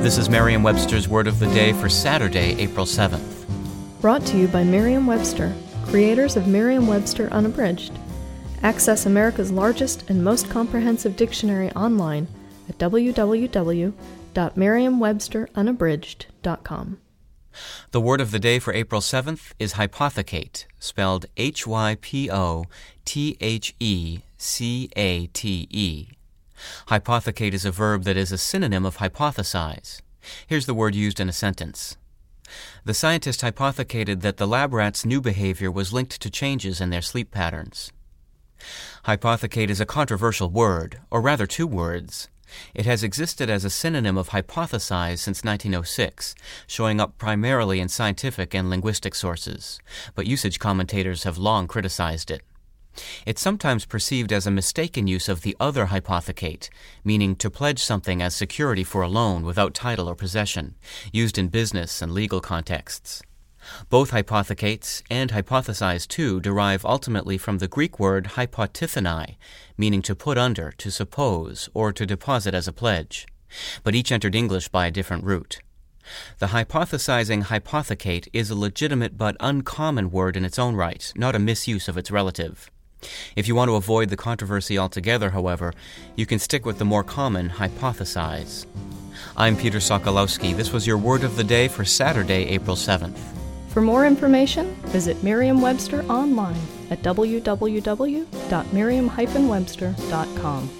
This is Merriam Webster's Word of the Day for Saturday, April 7th. Brought to you by Merriam Webster, creators of Merriam Webster Unabridged. Access America's largest and most comprehensive dictionary online at www.merriam-websterunabridged.com. The word of the day for April 7th is hypothecate, spelled H Y P O T H E C A T E. Hypothecate is a verb that is a synonym of hypothesize. Here's the word used in a sentence. The scientist hypothecated that the lab rats' new behavior was linked to changes in their sleep patterns. Hypothecate is a controversial word, or rather two words. It has existed as a synonym of hypothesize since 1906, showing up primarily in scientific and linguistic sources, but usage commentators have long criticized it. It's sometimes perceived as a mistaken use of the other hypothecate, meaning to pledge something as security for a loan without title or possession, used in business and legal contexts. Both hypothecates and hypothesize too derive ultimately from the Greek word hypotithenai, meaning to put under, to suppose, or to deposit as a pledge, but each entered English by a different route. The hypothesizing hypothecate is a legitimate but uncommon word in its own right, not a misuse of its relative. If you want to avoid the controversy altogether, however, you can stick with the more common hypothesize. I'm Peter Sokolowski. This was your word of the day for Saturday, April 7th. For more information, visit Merriam Webster online at www.merriam-webster.com.